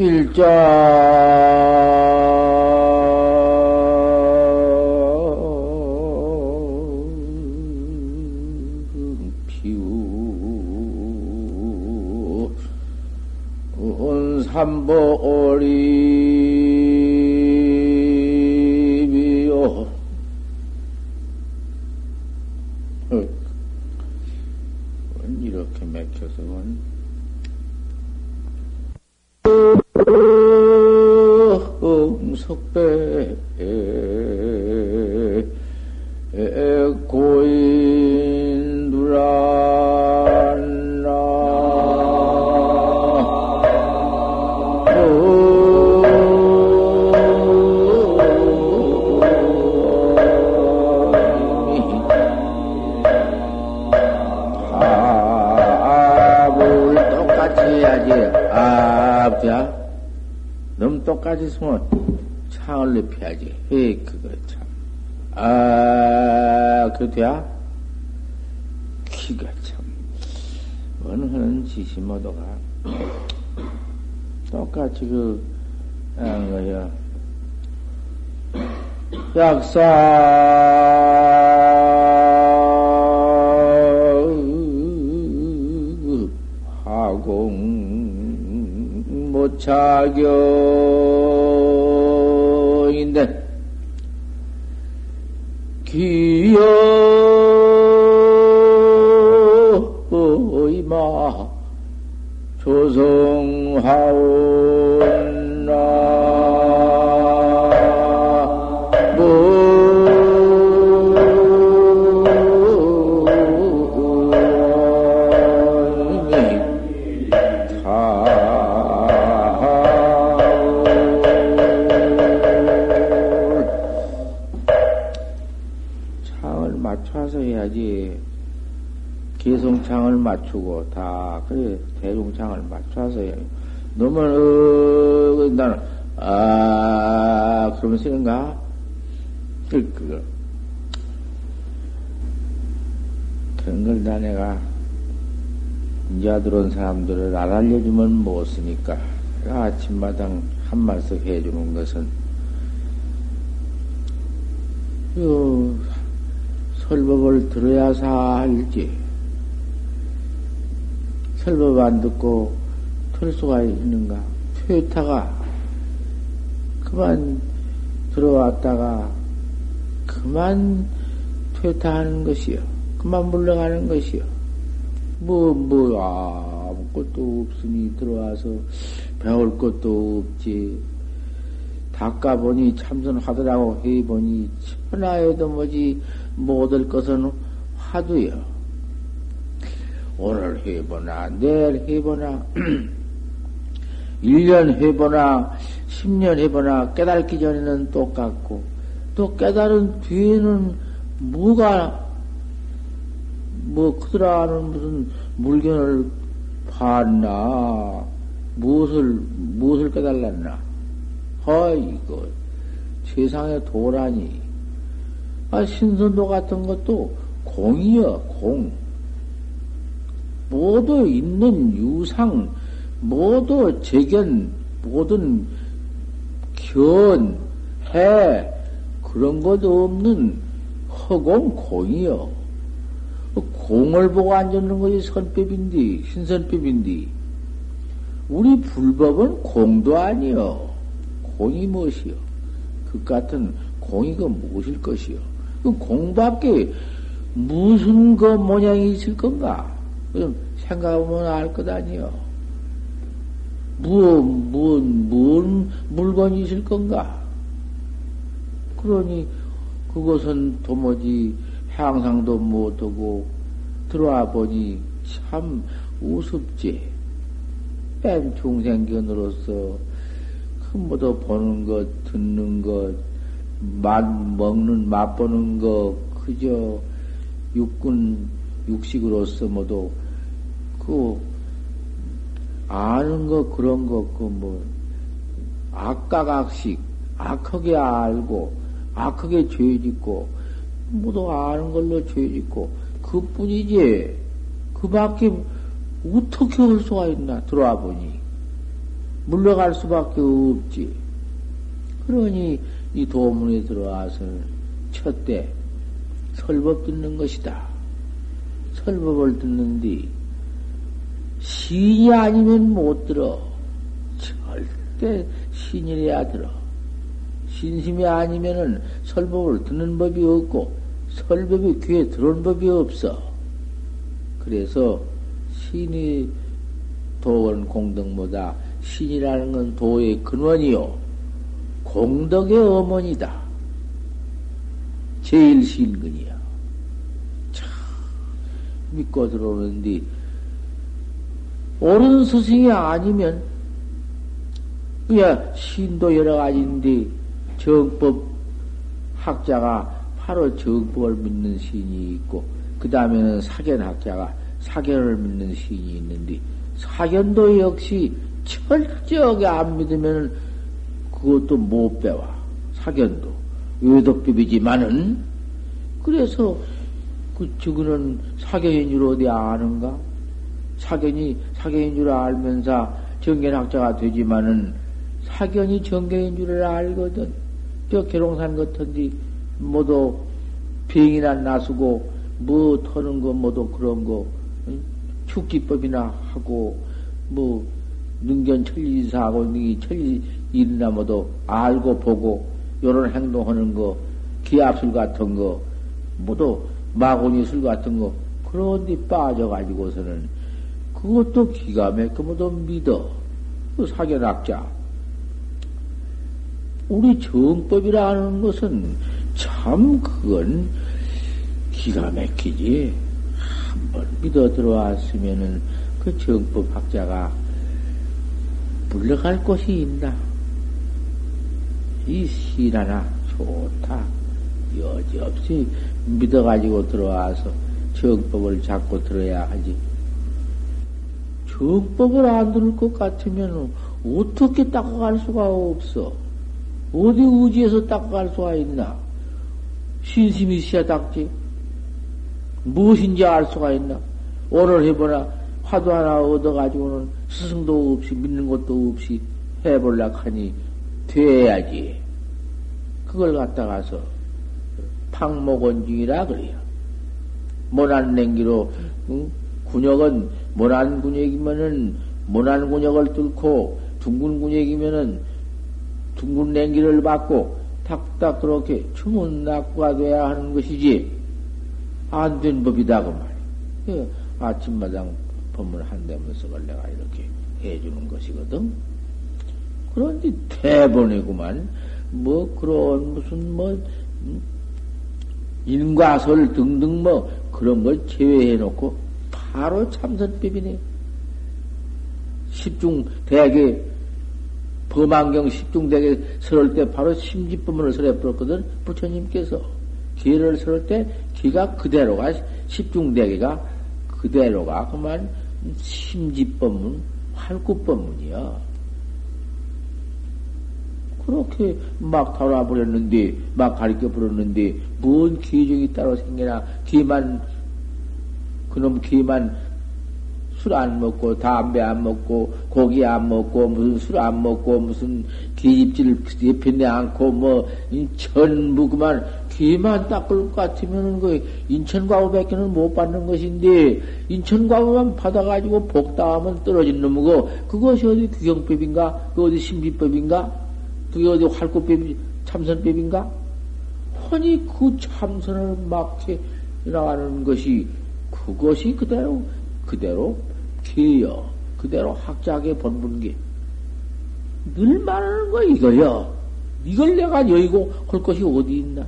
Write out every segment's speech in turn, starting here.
일자 피우. 온 삼보 오리비요 이렇게 맥혀서는 석배 고인 누란나 합을 똑같이 해야 지. 아, 야, 너무 똑같이 있으면 창을 높여야지. 헤, 그거 참. 아, 그 돼야? 기가 참. 원하는 지시모도가 똑같이 그, 한 거야. 약사 하공 모차경 조성하오 개성창을 맞추고 다 그래 대중창을 맞춰서 너무 어 나는 아 그러면 쓰는가? 그 그거 그런 걸 다 내가 이제 들어온 사람들을 안 알려주면 못 쓰니까 아침마당 한 말씀 해주는 것은 요 설법을 들어야 사 알지. 설법 안 듣고 털 수가 있는가? 퇴타가 그만 들어왔다가 그만 퇴타하는 것이요. 그만 물러가는 것이요. 뭐, 뭐, 아무것도 없으니 들어와서 배울 것도 없지. 닦아보니 참선하더라고 해보니 천하에도 뭐지 못할 것은 화두요. 오늘 해보나 내일 해보나 1년 해보나 10년 해보나 깨닫기 전에는 똑같고 또 깨달은 뒤에는 뭐가 뭐 크더라는 무슨 물건을 봤나 무엇을 무엇을 깨달았나. 아이거 세상에 도라니. 아 신선도 같은 것도 공이여 공 모두 있는 유상 모두 재견 모든 견, 해 그런 것도 없는 허공 공이여. 공을 보고 앉는 것이 선법인디 신선법인디. 우리 불법은 공도 아니여. 공이 무엇이여? 그 같은 공이가 무엇일 것이여? 그 공밖에 무슨 그 모양이 있을 건가 좀 생각해보면 알 것 아니여 무언, 무언, 무언 물건이 있을 건가? 그러니 그것은 도무지 향상도 못하고 들어와 보니 참 우습지. 뺀 중생견으로서 그 모두 보는 것, 듣는 것, 맛 먹는 맛 보는 것, 그저 육군 육식으로서 모두 그 아는 거 그런 거그뭐 악각악식 악하게 알고 악하게 죄 짓고 모두 아는 걸로 죄 짓고 그뿐이지 그밖에 어떻게 할 수가 있나 들어와 보니 물러갈 수밖에 없지. 그러니 이 도문에 들어와서 첫때 설법 듣는 것이다. 설법을 듣는디 신이 아니면 못 들어. 절대 신이래야 들어. 신심이 아니면은 설법을 듣는 법이 없고 설법이 귀에 들어온 법이 없어. 그래서 신이 도원 공덕보다 신이라는 건 도의 근원이요. 공덕의 어머니다. 제일 신근이야. 참, 믿고 들어오는데, 옳은 스승이 아니면, 그야 신도 여러 가지인데, 정법 학자가 바로 정법을 믿는 신이 있고, 그 다음에는 사견학자가 사견을 믿는 신이 있는데, 사견도 역시 철저하게 안 믿으면 그것도 못 배워. 사견도. 외덕법이지만은, 그래서 그, 저거는 사견인 줄 어디 아는가? 사견이, 사견인 줄 알면서 정견학자가 되지만은 사견이 정견인 줄을 알거든. 저 계룡산 같은데 모두 병이나 나수고 뭐 터는 거 모두 그런 거 축지법이나 하고 뭐 능견 천리사하고 이 천리 일이나 모두 알고 보고 요런 행동하는 거 기압술 같은 거 모두 마구니 술 같은 거 그런 데 빠져가지고서는 그것도 기가 모두 믿어 그 사견학자 우리 정법이라는 것은 참 그건 기가 막히지. 한번 믿어 들어왔으면은 그 정법 학자가 물러갈 곳이 있나? 이 시라나 좋다. 여지없이 믿어가지고 들어와서 정법을 잡고 들어야 하지. 정법을 안 들을 것 같으면 어떻게 닦아갈 수가 없어. 어디 우지에서 닦아갈 수가 있나? 신심이 있어야 닦지. 무엇인지 알 수가 있나? 오늘 해보나 화두 하나 얻어가지고는 스승도 없이 믿는 것도 없이 해볼라 하니 돼야지. 그걸 갖다가서 팡목원중이라 그래요. 모난 냉기로 응? 군역은 모난 군역이면은 모난 군역을 뚫고 둥근 군역이면은 둥근 냉기를 받고 탁탁 그렇게 주문 낙구가 돼야 하는 것이지 안 된 법이다 그 말이야. 그 아침마당 법문 한 대문석을 내가 이렇게 해주는 것이거든. 그런데 대본이구만 뭐 그런 무슨 뭐 음? 인과설 등등 뭐 그런 걸 제외해 놓고 바로 참선법이네. 십중 대학에 범안경 십중대에 설을 때 바로 심지법문을 설해 버렸거든. 부처님께서 기를 설을 때 기가 그대로가 십중대계가 그대로가 그만 심지법문 활구법문이야. 그렇게 막 달아버렸는데, 막 가르쳐 버렸는데, 뭔 기적이 따로 생겨나, 기만, 그놈 기만 술 안 먹고 담배 안 먹고 고기 안 먹고 무슨 술 안 먹고 무슨 기집질 옆에 않고 뭐 전부 그만 귀만 닦을 것 같으면은 그 인천과부밖에는 못 받는 것인데 인천과부만 받아가지고 복다하면 떨어진 놈이고 그것이 어디 규경법인가? 그 어디 신비법인가? 그게 어디 활구법이 참선법인가? 허니 그 참선을 막해 나가는 것이 그것이 그대로 그대로 기여, 그대로 학자에게 본분기. 늘 말하는 거 이거요. 이걸 내가 여의고 할 것이 어디 있나?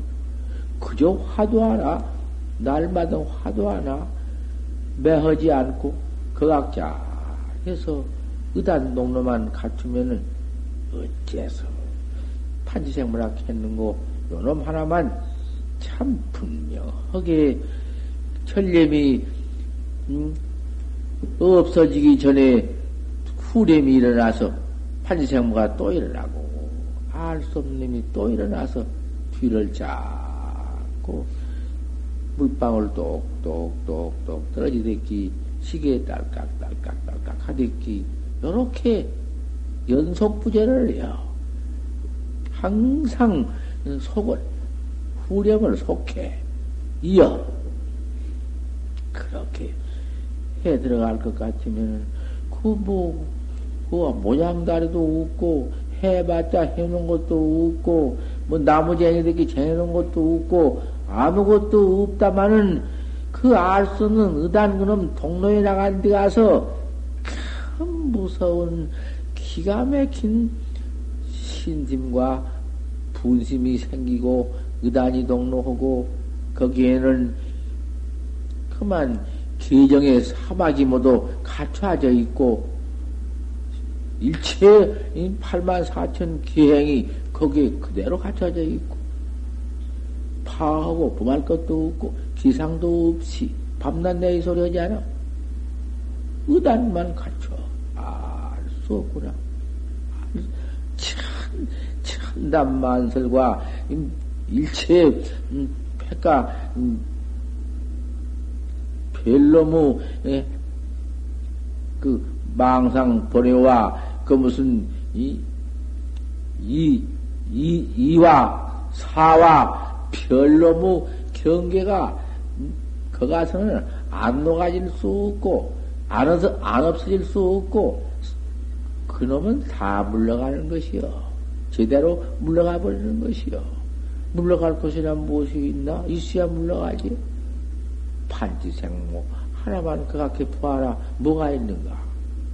그저 화도 하나, 날마다 화도 하나, 매하지 않고, 그각자 해서 의단 농로만 갖추면은 어째서 판지생물학 했는고 요놈 하나만 참 분명하게 천념이 음, 없어지기 전에 후렴이 일어나서 판지생무가 또 일어나고 알 수 없는 놈이 또 일어나서 뒤를 잡고 물방울 똑똑똑똑 떨어지듯이 시계에 딸깍딸깍딸깍 하듯이 요렇게 연속 부재를 해요. 항상 속을, 후렴을 속해, 이어. 그렇게 해 들어갈 것 같으면, 그 뭐, 그 모양다리도 없고, 해봤자 해놓은 것도 없고, 뭐 나무쟁이들끼리 쟁여놓은 것도 없고, 아무것도 없다마는 그 알수 없는 의단 그놈 동로에 나간 데 가서 큰 무서운 기가 막힌 신심과 분심이 생기고 의단이 동로하고 거기에는 그만 계정의 사막이 모두 갖춰져 있고 일체 8만 4천 기행이 거기에 그대로 갖춰져 있고 파하고 범할 것도 없고 기상도 없이 밤낮 내이 소리 하지 않아? 의단만 갖춰. 알 수 없구나. 참, 참담 만설과 일체 음, 백가 음, 별로무 예, 그 망상 번뇌와 그 무슨 이, 이, 이, 이와 사와 별로무 경계가 그 가서는 안 녹아질 수 없고 안, 어서, 안 없어질 수 없고 그놈은 다 물러가는 것이요. 제대로 물러가 버리는 것이요. 물러갈 것이란 무엇이 있나? 있어야 물러가지. 판지생모 하나만 그렇게 보아라. 뭐가 있는가?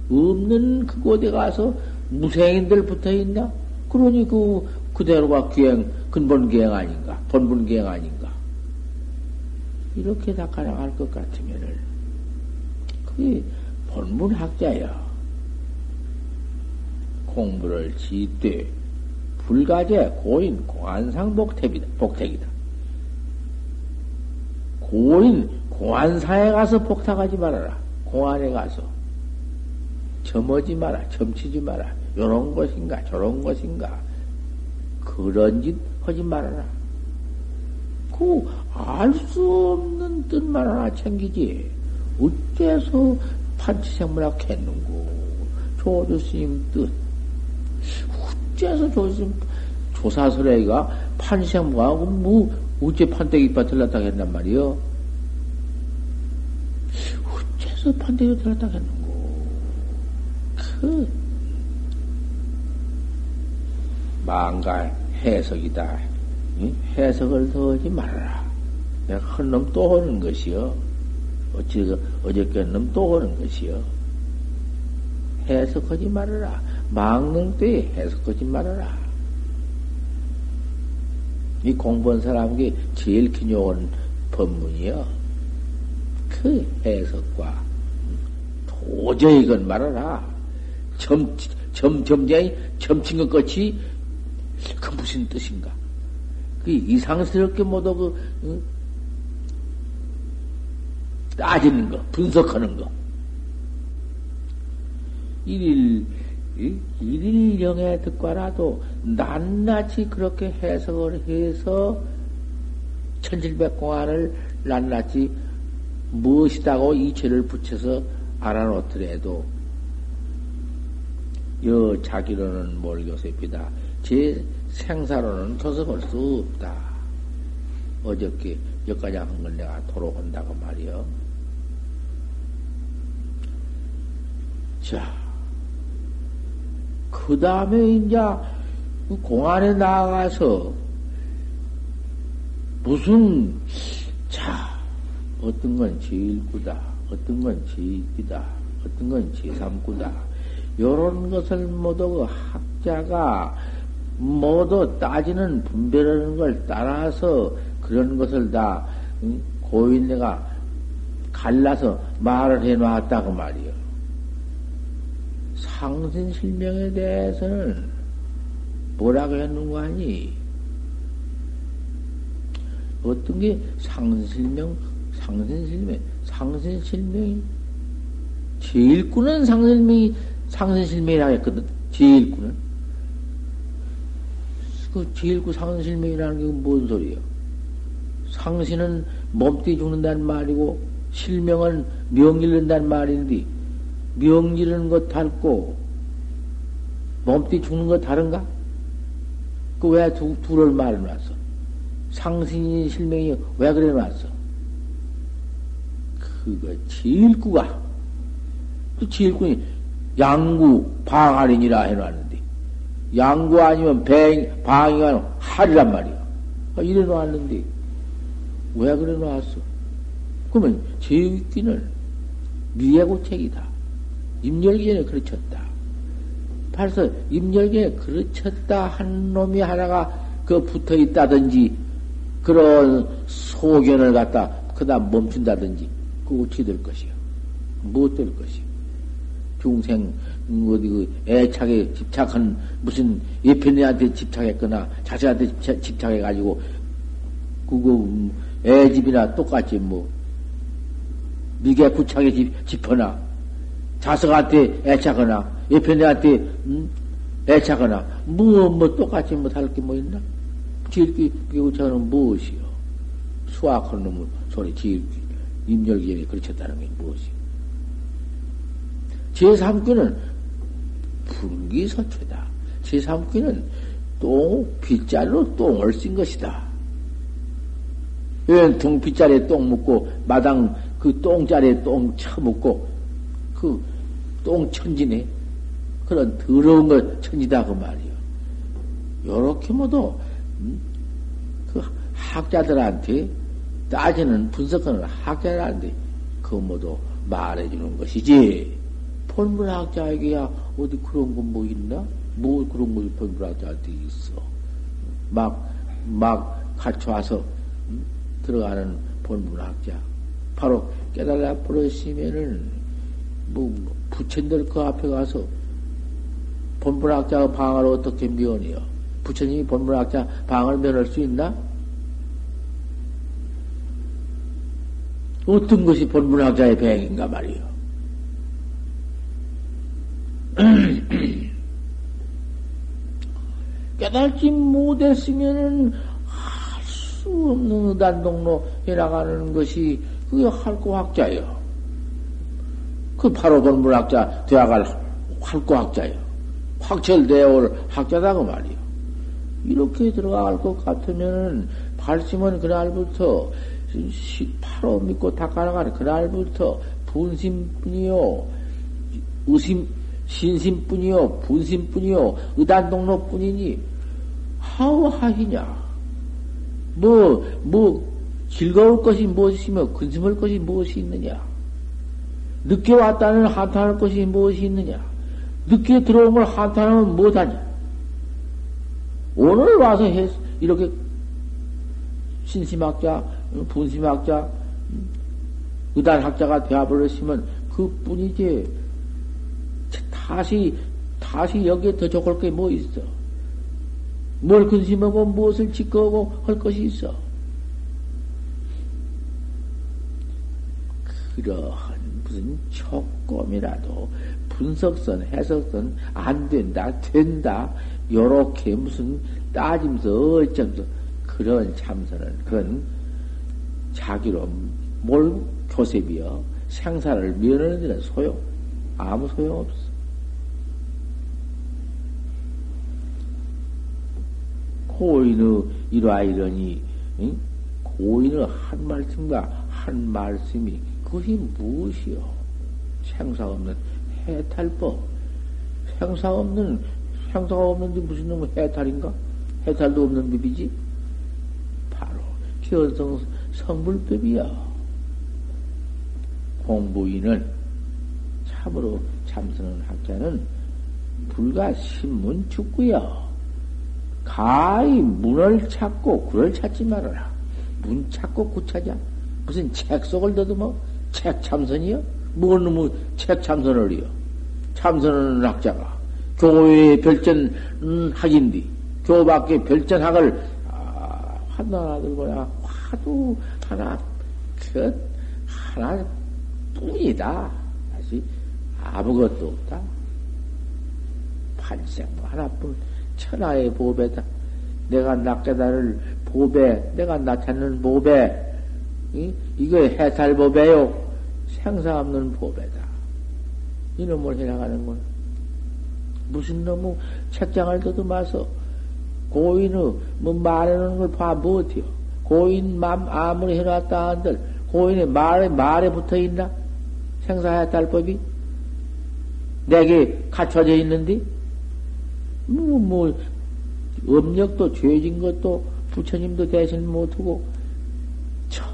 없는 그곳에 가서 무생인들 붙어 있나? 그러니 그 그대로가 기행 근본 기행 아닌가? 본분 기행 아닌가? 이렇게 닦아나갈 것 같으면은 그게 본문 학자야. 공부를 지되 불가제 고인 공안상 복택이다. 복택이다. 고인 공안사에 가서 복탁하지 말아라. 공안에 가서 점하지 마라. 점치지 마라. 요런 것인가 저런 것인가 그런 짓 하지 말아라. 그 알 수 없는 뜻만 하나 챙기지. 어째서 판치생물학 했는고? 조주 스님 뜻. 어째서 스님 조사설애가 판치생물하고 뭐, 어째 판때기 밭 들렀다 했단 말이요? 어째서 판때기 들렀다 했는고? 그, 망갈 해석이다. 응? 해석을 더 하지 말아라. 내가 헌놈 또 하는 것이요. 어찌, 어저께 놈또 하는 것이요. 해석하지 말아라. 망능 때 해석하지 말아라. 이 공부한 사람에게 제일 기묘한 법문이요. 그 해석과 도저히 이건 말아라. 점, 점, 점쟁이, 점친 것 같이 그 무슨 뜻인가? 그 이상스럽게 모두 그, 응? 따지는 거, 분석하는 거. 일일, 일일령에 듣과라도 낱낱이 그렇게 해석을 해서 천칠백공안을 낱낱이 무엇이다고 이체를 붙여서 알아놓더라도 여 자기로는 몰교세피다. 제 생사로는 교섭할 수 없다. 어저께 여기까지 한 걸 내가 토로한다고 말이요. 자, 그 다음에 이제 그 공안에 나가서 무슨, 자, 어떤 건 제1구다, 어떤 건 제2구다, 어떤 건 제3구다, 요런 것을 모두 그 학자가 모두 따지는 분별하는 걸 따라서 그런 것을 다 고인네가 갈라서 말을 해놨다고 말이요. 상신 실명에 대해서는 뭐라고 했는거 아니? 어떤 게 상신실명, 상신실명, 상신실명이 제일꾼은 상신실명이 상신실명이라고 했거든. 제일꾼은. 그 제일구 상실명이라는 게 뭔 소리예요? 상신은 몸띠 죽는다는 말이고 실명은 명 잃는다는 말인데 명 잃는 것 닮고 몸띠 죽는 거 다른가? 그 왜 둘을 말해놨어? 상신이 실명이 왜 그래 놨어? 그거 제일구가 그 제일구니 양구 방할인이라 해놨는데 양구 아니면 뱅 방이가 할이란 말이야. 아, 이래 놨는데 왜 그래 놨어? 그러면 제일귀는 미애고책이다. 임열기에 그르쳤다. 벌써 임열기에 그르쳤다 한 놈이 하나가 그 붙어 있다든지 그런 소견을 갖다 그다음 멈춘다든지 그 어찌 될 것이요? 무엇 될 것이요? 중생 어디 그 애착에 집착한 무슨 예편이한테 집착했거나 자식한테 집착해 가지고 그거 애집이나 똑같이 뭐 미개 구착에 집어나 자석한테 애착하나 예편이한테 음? 애착하나 뭐뭐 뭐 똑같이 뭐 다를 게뭐 있나? 지일기 비구착은 무엇이요? 수학한 놈의 소리 지일기 임열기전에 그르쳤다는 게 무엇이요? 제3귀는 분기서초다. 제3귀는 똥, 빗자루로 똥을 쓴 것이다. 왼통 빗자루에 똥 묻고, 마당 그 똥자리에 똥 쳐묻고, 그 똥천지네. 그런 더러운 것 천지다, 그 말이요. 요렇게 모두, 음? 그 학자들한테 따지는 분석하는 학자들한테 그 모두 말해주는 것이지. 본문학자에게야 어디 그런 거뭐 있나? 뭐 그런 거 본문학자한테 있어. 막, 막 갖춰와서 음? 들어가는 본문학자. 바로 깨달아 버렸으면은 뭐 부처님들 그 앞에 가서 본문학자가 방을 어떻게 면해요? 부처님이 본문학자 방을 면할 수 있나? 어떤 것이 본문학자의 배인가 말이요. 깨달지 못했으면은 할 수 없는 의단동로 해나가는 것이 그게 활고학자예요. 그 바로 본문학자 되어갈 활고학자예요. 확철되어 올 학자다 그 말이요. 이렇게 들어갈 것 같으면은 발심은 그날부터 바로 믿고 닦아나가는 그날부터 분심뿐이요 의심 신심뿐이요, 분심뿐이요, 의단동로뿐이니, 하우하히냐? 뭐, 뭐, 즐거울 것이 무엇이며, 근심할 것이 무엇이 있느냐? 늦게 왔다는 한탄할 것이 무엇이 있느냐? 늦게 들어온 걸 한탄하면 못하냐? 오늘 와서 해, 이렇게 신심학자, 분심학자, 의단학자가 되어버렸으면 그 뿐이지. 다시, 다시 여기에 더 좋을 게 뭐 있어? 뭘 근심하고 무엇을 짓거하고 할 것이 있어? 그러한 무슨 조금이라도 분석선, 해석선 안 된다, 된다, 요렇게 무슨 따짐서, 어쩌면서 그런 참선은 그건 자기로 뭘 교셉이여 생사를 면하는 데는 소용, 아무 소용 없어. 고인의 이러이러니 고인의 한 말씀과 한 말씀이 그것이 무엇이요? 생사 없는 해탈법. 생사 없는 생사가 없는데 무슨 놈의 해탈인가? 해탈도 없는 법이지. 바로 견성 성불법이야. 공부인은 참으로 참선은 학자는 불가 신문 축구야. 가히 문을 찾고 구를 찾지 말아라. 문 찾고 구 찾아. 무슨 책 속을 더듬어? 책 참선이요? 뭘 놈의 책 참선을 이요? 참선하는 학자가 교회 별전 음, 학인디 교 밖에 별전학을 아, 하나 들고야 화도 하나 그 하나 뿐이다. 다시 아무것도 없다. 반생 하나뿐. 천하의 보배다. 내가 낚게다를 보배, 내가 나타는 보배, 이? 이거 해탈 보배요. 생사 없는 보배다. 이놈을 해나가는 건 무슨 놈의 책장을 더듬어서 고인의 뭐 말해놓은 걸봐 못해요. 고인 맘 아무리 해놨다 한들 고인의 말에 말에 붙어 있나? 생사해탈 법이 내게 갖춰져 있는데 뭐, 뭐 음력도 죄진 것도 부처님도 대신 못하고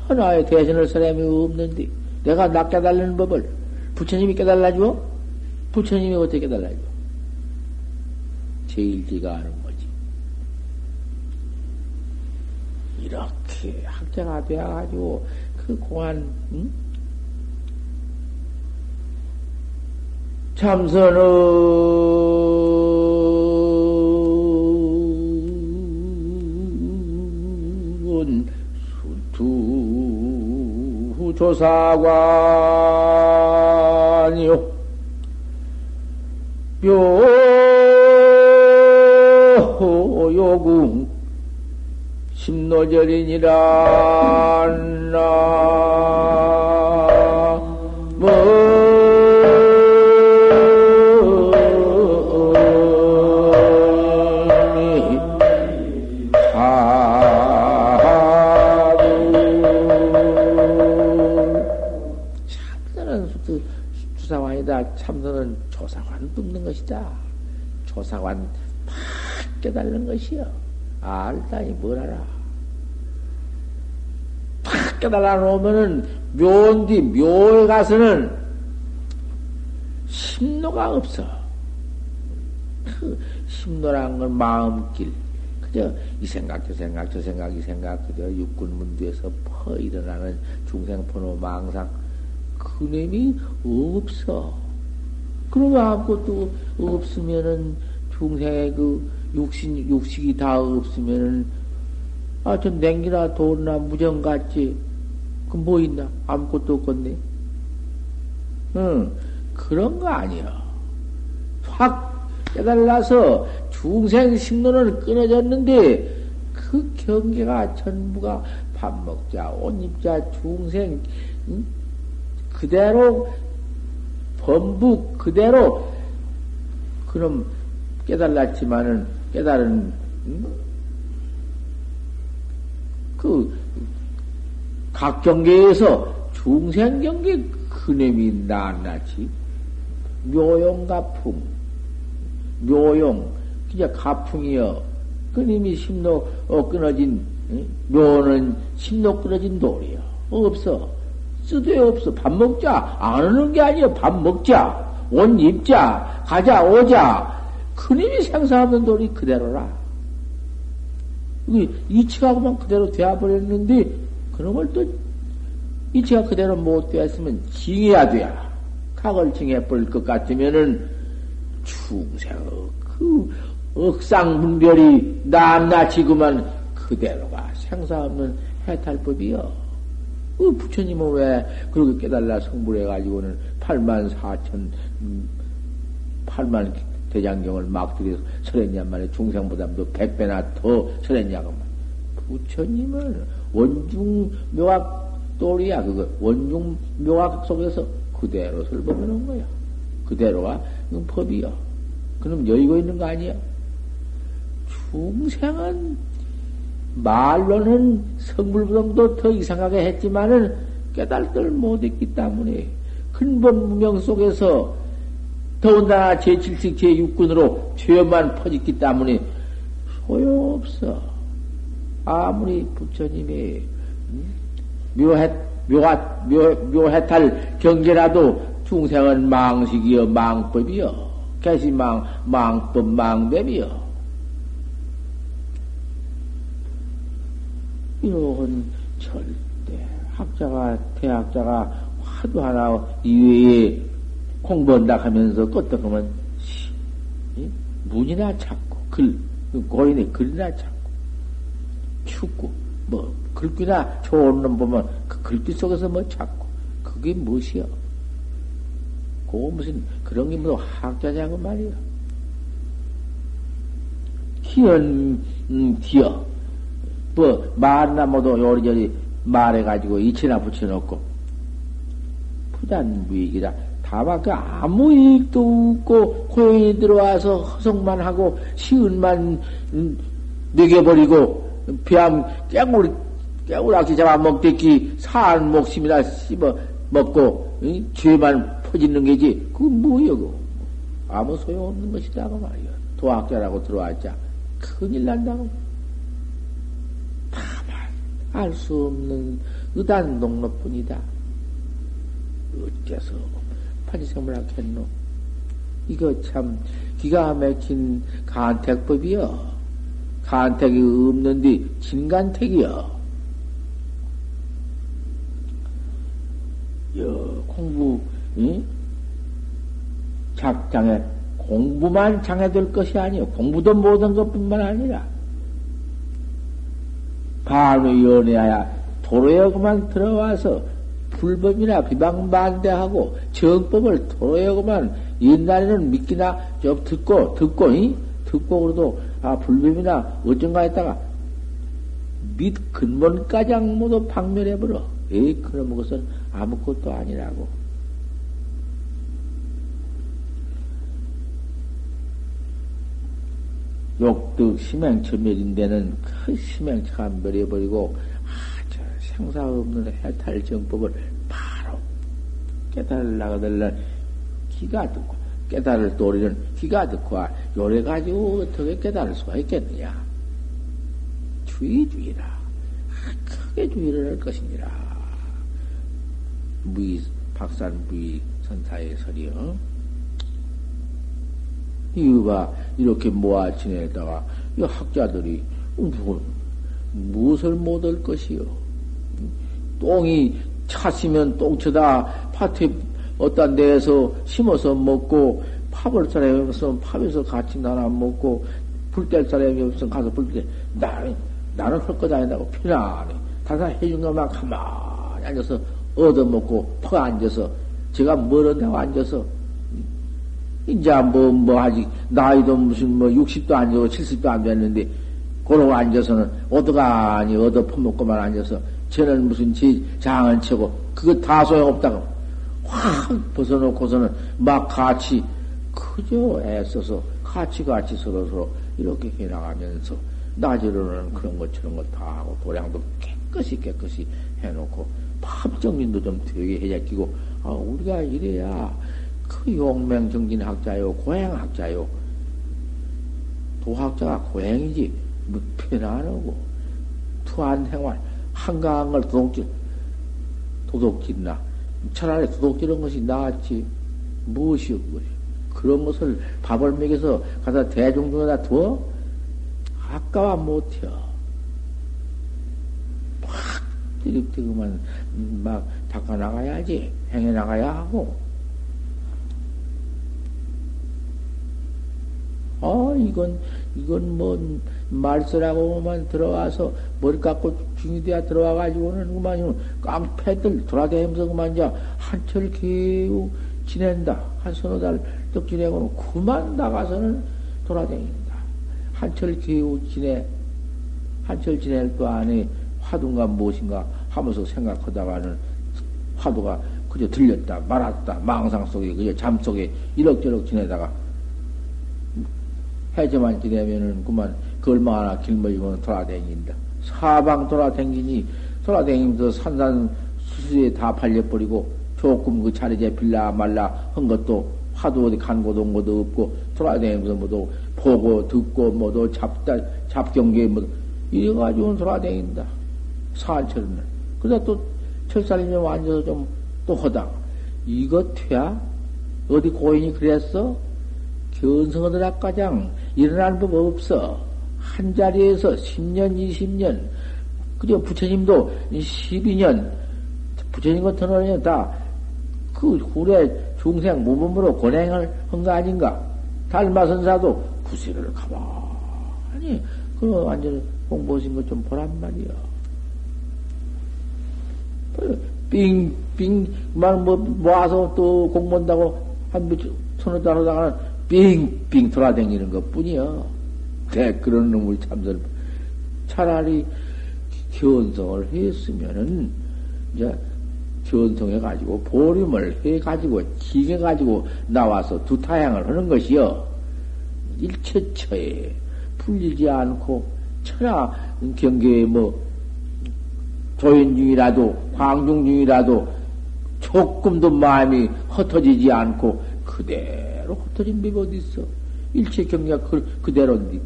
천하에 대신할 사람이 없는데 내가 나 깨달는 법을 부처님이 깨달라줘? 부처님이 어떻게 깨달라줘? 제일지가 아는 거지. 이렇게 학자가 되어가지고 그 공안 응? 참선은 조사관이요. 묘요궁 심노절이니라 나 뿜는 것이다. 조사관 팍 깨달는 것이요. 알다니 뭘 알아. 팍 깨달아 놓으면은 묘인디 묘에 가서는 심노가 없어. 그 심노란 건 마음길. 그저 이 생각 저 생각 저 생각 이 생각 그저 육군 문두에서 퍼 일어나는 중생포노 망상 그놈이 없어. 그러면 아무것도 없으면은 중생의 그 육신, 육식이 다 없으면은 아, 전 냉기나 돈이나 무정 같지. 그뭐 있나? 아무것도 없겠네. 응, 그런 거 아니야. 확 깨달아서 중생 식론은 끊어졌는데 그 경계가 전부가 밥 먹자, 옷 입자, 중생, 응? 그대로 범부 그대로 그럼 깨달았지만은 깨달은 음? 그 각 경계에서 중생 경계 그놈이 낱낱이 묘용 가풍. 묘용. 그냥 가풍이여. 그님이 심로 어, 끊어진 묘는 심로 끊어진 돌이여. 없어 쓰대 없어. 밥 먹자. 안 하는 게 아니야. 밥 먹자. 옷 입자. 가자, 오자. 그님이 생사 없는 돌이 그대로라. 이치하고만 그대로 되어버렸는데, 그런 걸 또, 이치가 그대로 못 되었으면 징해야 돼야. 각을 징해버릴 것 같으면은, 충생, 그, 억상분별이 낱낱이 그만 그대로가 생사 없는 해탈법이여. 그 부처님은 왜 그렇게 깨달라 성불해가지고는 8만 4천, 8만 음, 대장경을 막 들여서 설했냔 말이야. 중생보다도 100배나 더 설했냐고. 부처님은 원중 묘학 또리야, 그거. 원중 묘학 속에서 그대로 놓은 거야. 그대로가 법이야. 그럼 여의고 있는 거 아니야? 중생은 말로는 성불부동도 더 이상하게 했지만은 깨달들 못했기 때문에 근본 무명 속에서 더군다나 제7식 제6군으로 죄만 퍼졌기 때문에 소용없어. 아무리 부처님이 묘해, 묘하, 묘, 묘해탈 경계라도 중생은 망식이여 망법이여 개시망, 망법, 망법이여 이런 절대 학자가 대학자가 화두 하나 이외에 공부한다 하면서 껐다그러면 문이나 찾고 글 고인의 글이나 찾고 춥고 뭐 글귀나 좋은 놈 보면 그 글귀 속에서 뭐 찾고 그게 무엇이여? 그 무슨 그런 게 무슨 학자냐고 말이야. 기연 음, 기어 뭐, 말나 뭐도 요리저리 말해가지고 이치나 붙여놓고, 푸단 무익이다. 다만 그 아무 일도 없고 고인이 들어와서 허성만 하고 시은만 먹여버리고 비암 깨물 깨우락지 잡아먹댔기 사한 목숨이나 씹어 먹고 응? 죄만 퍼지는 게지. 그건 뭐여 그 아무 소용없는 것이다고 말이야 도학자라고 들어왔자 큰일 난다고 알 수 없는 의단 동로뿐이다 어째서 판지생물 하겠노 이거 참 기가 막힌 간택법이여 간택이 없는데 진간택이여 여, 공부, 응? 작장에, 공부만 장애될 것이 아니요. 공부도 못한 것 뿐만 아니라, 반의 연애하야 도로에 그만 들어와서 불법이나 비방 반대하고 정법을 도로에 그만 옛날에는 믿기나 좀 듣고, 듣고, 이? 듣고 그래도, 아, 불법이나 어쩐가 했다가, 밑 근본가장 모두 박멸해버려. 에이, 그런 것은 아무것도 아니라고. 욕득 심행처멸인데는 그 심행처가 멸해버리고 아저 생사 없는 해탈 정법을 바로 깨달으려고 들날 기가 듣고 깨달을 도리는 기가 듣고 요래 가지고 어떻게 깨달을 수가 있겠느냐? 주의 주의라 크게 주의를 할 것이니라. 무의, 박산 무의 선사의 설이요. 이유가 이렇게 모아 지내다가 이 학자들이 무엇을 못할 것이요? 똥이 찼으면 똥쳐다 밭에 어떤 데에서 심어서 먹고 팝을 사람이 없으면 팝에서 같이 나눠 먹고 불 뗄 사람이 없으면 가서 불때 나는 나는 할것 아니다고 편안해 다사 해준 것만 가만히 앉아서 얻어먹고 퍼 앉아서 제가 멀었다고 앉아서 이제 뭐, 뭐, 아직, 나이도 무슨 뭐, 60도 안 되고 70도 안 됐는데, 그러고 앉아서는, 얻어가니, 얻어 퍼먹고만 앉아서, 쟤는 무슨 지, 장을 치고, 그거 다 소용없다고, 확 벗어놓고서는, 막 같이, 그저 애써서, 같이 같이 서로 서로, 이렇게 해나가면서, 낮으로는 그런 것, 저런 것 다 하고, 도량도 깨끗이 깨끗이 해놓고, 합정민도 좀 되게 해잡기고, 아, 우리가 이래야 그 용맹정진학자요, 고행학자요. 도학자가 고행이지, 뭐 편안하고, 투한 생활, 한가한 걸 도둑질, 도둑질나. 차라리 도둑질한 것이 낫지. 무엇이요, 그것이. 그런 것을 밥을 먹여서 가서 대중 중에다 두어? 아까워 못해요. 이렇게 그만 막 닦아 나가야지 행해 나가야 하고 어 이건 이건 뭐 말쓰라고만 들어와서 머리 깎고 중이돼야 들어와 가지고는 그만 깡패들 돌아다니면서 그만 이제 한철 개우 지낸다. 한 서너 달떡 지내고는 그만 나가서는 돌아다닌다. 한철 개우 지내 한철 지낼 또 안에 화두가 무엇인가 하면서 생각하다가는 화두가 그저 들렸다 말았다 망상 속에 그저 잠 속에 이럭저럭 지내다가 해저만 지내면은 그만 그 얼마나 길머지면 돌아다닌다 사방 돌아다니니 돌아다니면서 산산 수수에 다 팔려버리고 조금 그 자리 잡힐라 말라 한 것도 화두 어디 간 곳도 온 것도 없고 돌아다니면서 뭐도 보고 듣고 뭐도 잡다 잡경계 뭐 이래가지고 돌아다닌다 산철은. 그러다 또 철살이면 앉아서 좀또 하다. 이거 퇴야? 어디 고인이 그랬어? 견성하들 아까장 일어날 법 없어. 한 자리에서 10년, 20년, 그저 부처님도 12년, 부처님 같은 어른이 다그 후래 중생 모범으로 권행을 한 거 아닌가? 달마선사도 구세를 가만히, 그 완전 공부하신 것 좀 보란 말이야. 빙빙 막뭐 모아서 또 공부한다고 한 서너 달 하다가는 빙빙 돌아다니는 것 뿐이야. 대 그런 놈을 참들 차라리 견성을 했으면은 이제 전송해가지고, 보림을 해 가지고, 징해가지고, 나와서 두 타향을 하는 것이요. 일체처에 풀리지 않고, 천하 경계에 뭐, 조인 중이라도, 광중 중이라도, 조금도 마음이 흩어지지 않고, 그대 로 흩어진 법이 어디 있어? 일체 경계가 그, 그대로인데.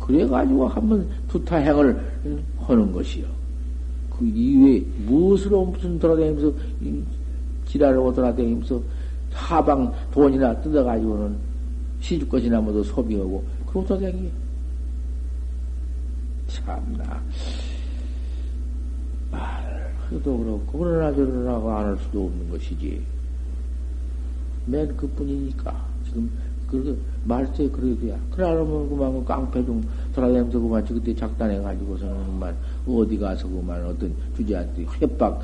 그래가지고 한번 두타행을 하는 것이요. 그 이외에 무엇으로 무슨 돌아다니면서 지랄하고 돌아다니면서 하방 돈이나 뜯어가지고는 시집 것이나 뭐도 소비하고 그러고 돌아다니 참나 말도 그렇고 그러나 저러라고 안 할 수도 없는 것이지 맨 그뿐이니까 지금 그 말세 그래도야. 그래 알면 그만 깡패 좀 돌아다니면서 그만 그때 작단해가지고서는 그만 어디 가서 그만 어떤 주제한테 협박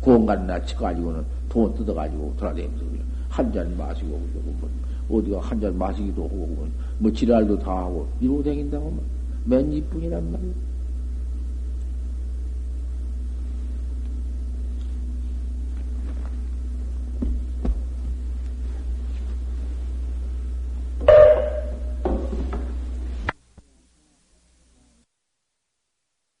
공간이나 쳐가지고는 돈 뜯어가지고 돌아다니면서 한 잔 마시고 그러고 뭐 어디가 한 잔 마시기도 하고 뭐 지랄도 다 하고 이러고 다닌다고 맨 이뿐이란 말이야.